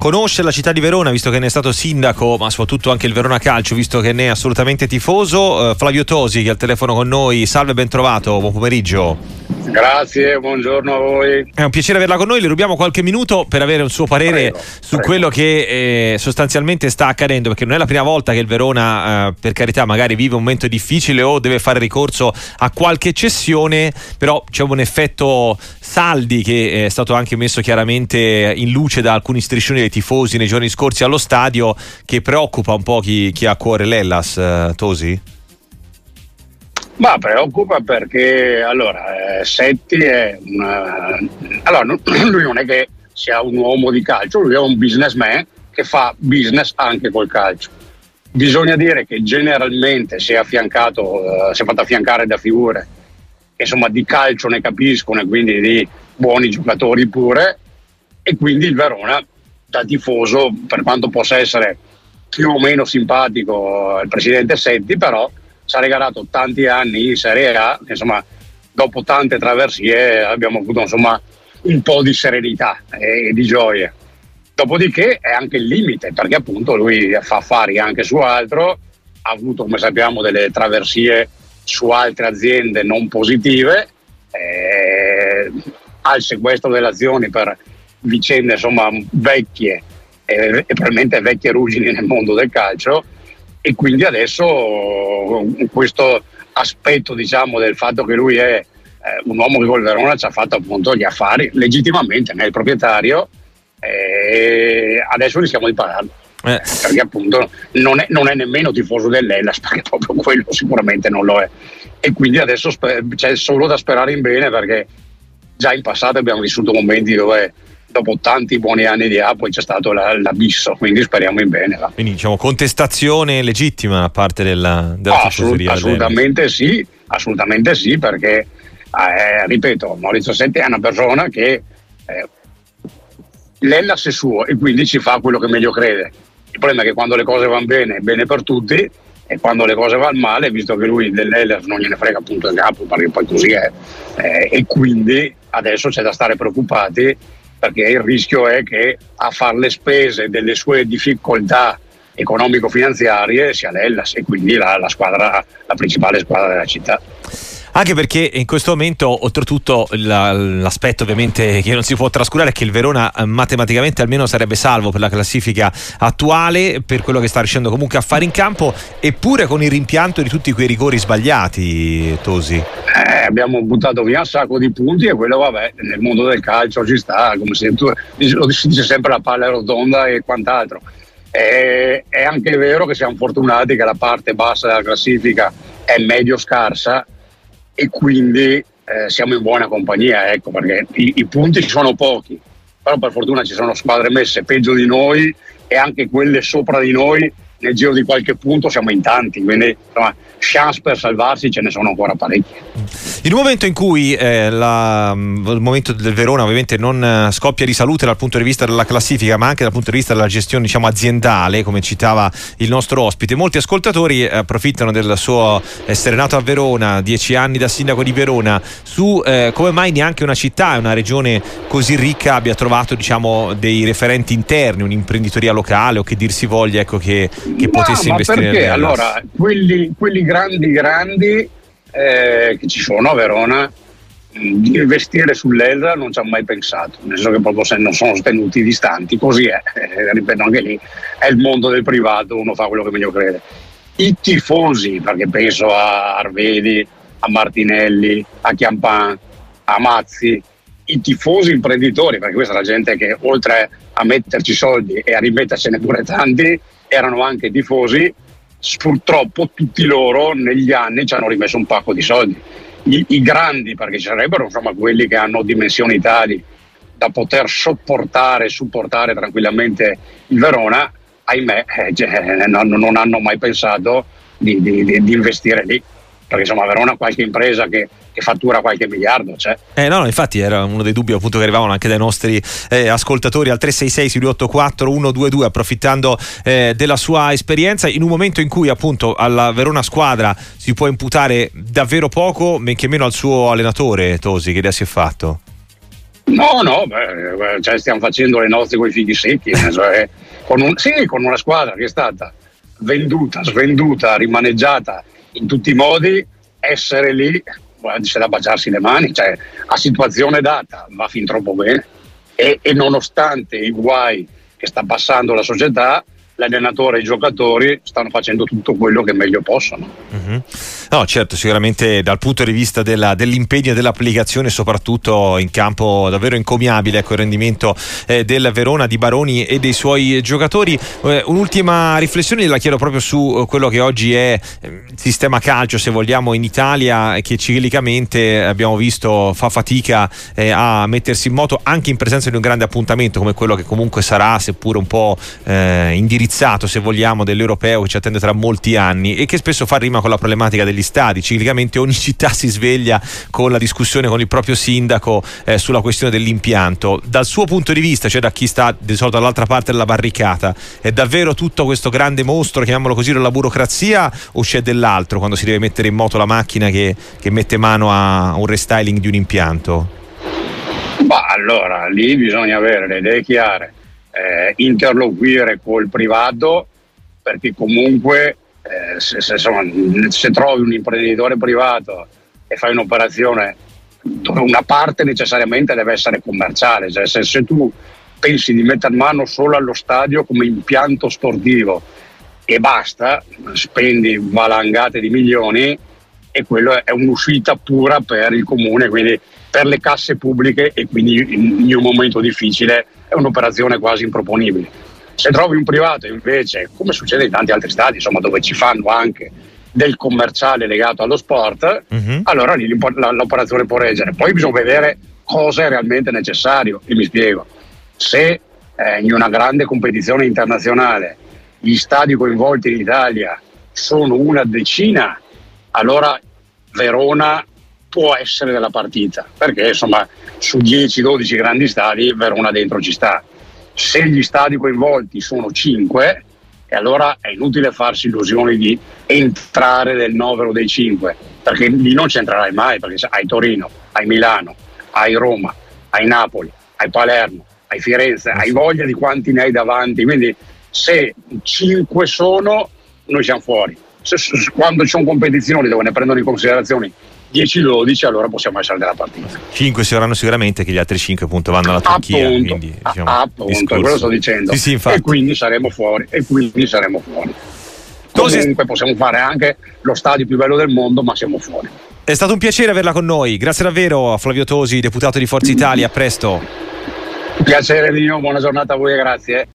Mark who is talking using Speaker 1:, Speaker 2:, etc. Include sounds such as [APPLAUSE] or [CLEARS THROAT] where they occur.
Speaker 1: Conosce la città di Verona, visto che ne è stato sindaco, ma soprattutto anche il Verona Calcio, visto che ne è assolutamente tifoso. Uh, Flavio Tosi, che è al telefono con noi. Salve, ben trovato, buon pomeriggio.
Speaker 2: Grazie, buongiorno a voi.
Speaker 1: È un piacere averla con noi, le rubiamo qualche minuto per avere un suo parere prego, su prego. quello che eh, sostanzialmente sta accadendo, perché non è la prima volta che il Verona, eh, per carità, magari vive un momento difficile o deve fare ricorso a qualche cessione, però c'è un effetto saldi che è stato anche messo chiaramente in luce da alcuni striscioni dei tifosi nei giorni scorsi allo stadio che preoccupa un po' chi, chi ha a cuore l'Ellas, eh, Tosi?
Speaker 2: Ma preoccupa perché allora eh, Setti è una... allora, [CLEARS THROAT] lui non è che sia un uomo di calcio, lui è un businessman che fa business anche col calcio. Bisogna dire che generalmente si è affiancato, eh, si è fatto affiancare da figure che insomma di calcio ne capiscono e quindi di buoni giocatori pure e quindi il Verona da tifoso per quanto possa essere più o meno simpatico il presidente Setti però si è regalato tanti anni in Serie A insomma dopo tante traversie abbiamo avuto insomma un po' di serenità e di gioia dopodiché è anche il limite perché appunto lui fa affari anche su altro ha avuto come sappiamo delle traversie su altre aziende non positive, eh, al sequestro delle azioni per vicende insomma, vecchie e probabilmente vecchie ruggini nel mondo del calcio e quindi adesso questo aspetto diciamo, del fatto che lui è eh, un uomo che col Verona ci ha fatto appunto gli affari legittimamente nel proprietario e adesso rischiamo di pagarlo. Eh. Perché appunto non è, non è, nemmeno tifoso dell'Ellas, [LAUGHS] perché proprio quello sicuramente non lo è. E quindi adesso c'è solo da sperare in bene perché già in passato abbiamo vissuto momenti dove dopo tanti buoni anni di A poi c'è stato la, l'abisso, quindi speriamo in bene. Va.
Speaker 1: Quindi diciamo contestazione legittima da parte della, della
Speaker 2: oh, assolut- Assolutamente sì, assolutamente sì, perché eh, ripeto, Maurizio Setti è una persona che eh, l'Ellas è suo e quindi ci fa quello che meglio crede il problema è che quando le cose vanno bene, è bene per tutti, e quando le cose vanno male, visto che lui dell'Ehlers non gliene frega appunto il capo, perché poi così è, eh, e quindi adesso c'è da stare preoccupati perché il rischio è che a fare le spese delle sue difficoltà economico-finanziarie sia l'Ellas e quindi la, la, squadra, la principale squadra della città.
Speaker 1: Anche perché in questo momento, oltretutto, la, l'aspetto ovviamente che non si può trascurare è che il Verona eh, matematicamente almeno sarebbe salvo per la classifica attuale, per quello che sta riuscendo comunque a fare in campo, eppure con il rimpianto di tutti quei rigori sbagliati, Tosi.
Speaker 2: Eh, abbiamo buttato via un sacco di punti e quello, vabbè, nel mondo del calcio ci sta, come se tu, si dice sempre la palla rotonda e quant'altro. È anche vero che siamo fortunati che la parte bassa della classifica è medio scarsa e quindi eh, siamo in buona compagnia, ecco, perché i, i punti ci sono pochi, però per fortuna ci sono squadre messe peggio di noi e anche quelle sopra di noi nel giro di qualche punto siamo in tanti, quindi insomma, chance per salvarsi ce ne sono ancora parecchie.
Speaker 1: In un momento in cui eh, la, il momento del Verona ovviamente non eh, scoppia di salute dal punto di vista della classifica, ma anche dal punto di vista della gestione diciamo, aziendale, come citava il nostro ospite, molti ascoltatori eh, approfittano del suo essere nato a Verona, dieci anni da sindaco di Verona, su eh, come mai neanche una città e una regione così ricca abbia trovato diciamo, dei referenti interni, un'imprenditoria locale o che dir si voglia ecco, che, che no, potesse investire
Speaker 2: perché allora quelli, quelli grandi grandi eh, che ci sono a Verona di investire sull'Elra non ci hanno mai pensato, nel senso che proprio se non sono tenuti distanti, così è, [LAUGHS] eh, ripeto anche lì, è il mondo del privato, uno fa quello che meglio crede. I tifosi, perché penso a Arvedi, a Martinelli, a Chiampan, a Mazzi, i tifosi imprenditori, perché questa è la gente che oltre a metterci soldi e a rimettercene pure tanti, erano anche tifosi, purtroppo tutti loro negli anni ci hanno rimesso un pacco di soldi. I, i grandi, perché ci sarebbero insomma, quelli che hanno dimensioni tali da poter sopportare e supportare tranquillamente il Verona, ahimè, eh, cioè, non, non, hanno mai pensato di, di, di, di investire lì perché insomma Verona qualche impresa che, che fattura qualche miliardo c'è.
Speaker 1: Eh no, infatti era uno dei dubbi appunto che arrivavano anche dai nostri eh, ascoltatori al 366 684 122 approfittando eh, della sua esperienza in un momento in cui appunto alla Verona squadra si può imputare davvero poco, men che meno al suo allenatore Tosi che idea si è fatto?
Speaker 2: No, no, beh, cioè stiamo facendo le nozze con i figli secchi, cioè, con, un, sì, con una squadra che è stata venduta, svenduta, rimaneggiata in tutti i modi, essere lì c'è da baciarsi le mani, cioè a situazione data va fin troppo bene. E, e nonostante i guai che sta passando la società, l'allenatore e i giocatori stanno facendo tutto quello che meglio possono.
Speaker 1: Mm-hmm. No, certo, sicuramente dal punto di vista della, dell'impegno e dell'applicazione, soprattutto in campo davvero encomiabile, ecco il rendimento eh, del Verona, di Baroni e dei suoi giocatori. Eh, un'ultima riflessione la chiedo proprio su eh, quello che oggi è eh, sistema calcio, se vogliamo, in Italia, che ciclicamente abbiamo visto fa fatica eh, a mettersi in moto anche in presenza di un grande appuntamento come quello che comunque sarà, seppure un po' eh, indirizzato, se vogliamo, dell'europeo che ci attende tra molti anni e che spesso fa rima con la problematica degli stadi. Ciclicamente ogni [LAUGHS] città si sveglia con la discussione con il proprio sindaco eh, sulla questione dell'impianto. Dal suo punto di vista, cioè da chi sta di solito dall'altra parte della barricata, è davvero tutto questo grande mostro, chiamiamolo così, della burocrazia o c'è dell'altro quando si deve mettere in moto la macchina che, che mette mano a un restyling di un impianto?
Speaker 2: Ma allora, lì bisogna avere le idee chiare, eh, interloquire col privato perché comunque eh, se, se, insomma, se trovi un imprenditore privato e fai un'operazione dove una parte necessariamente deve essere commerciale, cioè se, se tu pensi di mettere mano solo allo stadio come impianto sportivo e basta, spendi valangate di milioni e quello è un'uscita pura per il comune, quindi per le casse pubbliche e quindi in un momento difficile è un'operazione quasi improponibile. Se trovi un privato invece, come succede in tanti altri stati, insomma, dove ci fanno anche del commerciale legato allo sport, uh-huh. allora lì l'operazione può reggere. Poi bisogna vedere cosa è realmente necessario. E mi spiego, se eh, in una grande competizione internazionale gli stadi coinvolti in Italia sono una decina, allora Verona può essere della partita, perché insomma su 10-12 grandi stadi Verona dentro ci sta se gli stadi coinvolti sono 5, e allora è inutile farsi illusioni di entrare nel novero dei 5, perché lì non c'entrerai mai, perché hai Torino, hai Milano, hai Roma, hai Napoli, hai Palermo, hai Firenze, hai voglia di quanti ne hai davanti, quindi se 5 sono, noi siamo fuori. Quando ci sono competizioni dove ne prendono in considerazione 10-12 allora possiamo essere della partita.
Speaker 1: 5 saranno sicuramente che gli altri 5 appunto vanno alla Turchia appunto, quindi, diciamo,
Speaker 2: appunto quello sto dicendo. Sì, sì, e quindi saremo fuori e quindi saremo fuori. Comunque possiamo fare anche lo stadio più bello del mondo ma siamo fuori.
Speaker 1: È stato un piacere averla con noi. Grazie davvero a Flavio Tosi deputato di Forza Italia. A presto.
Speaker 2: Piacere mio buona giornata a voi e grazie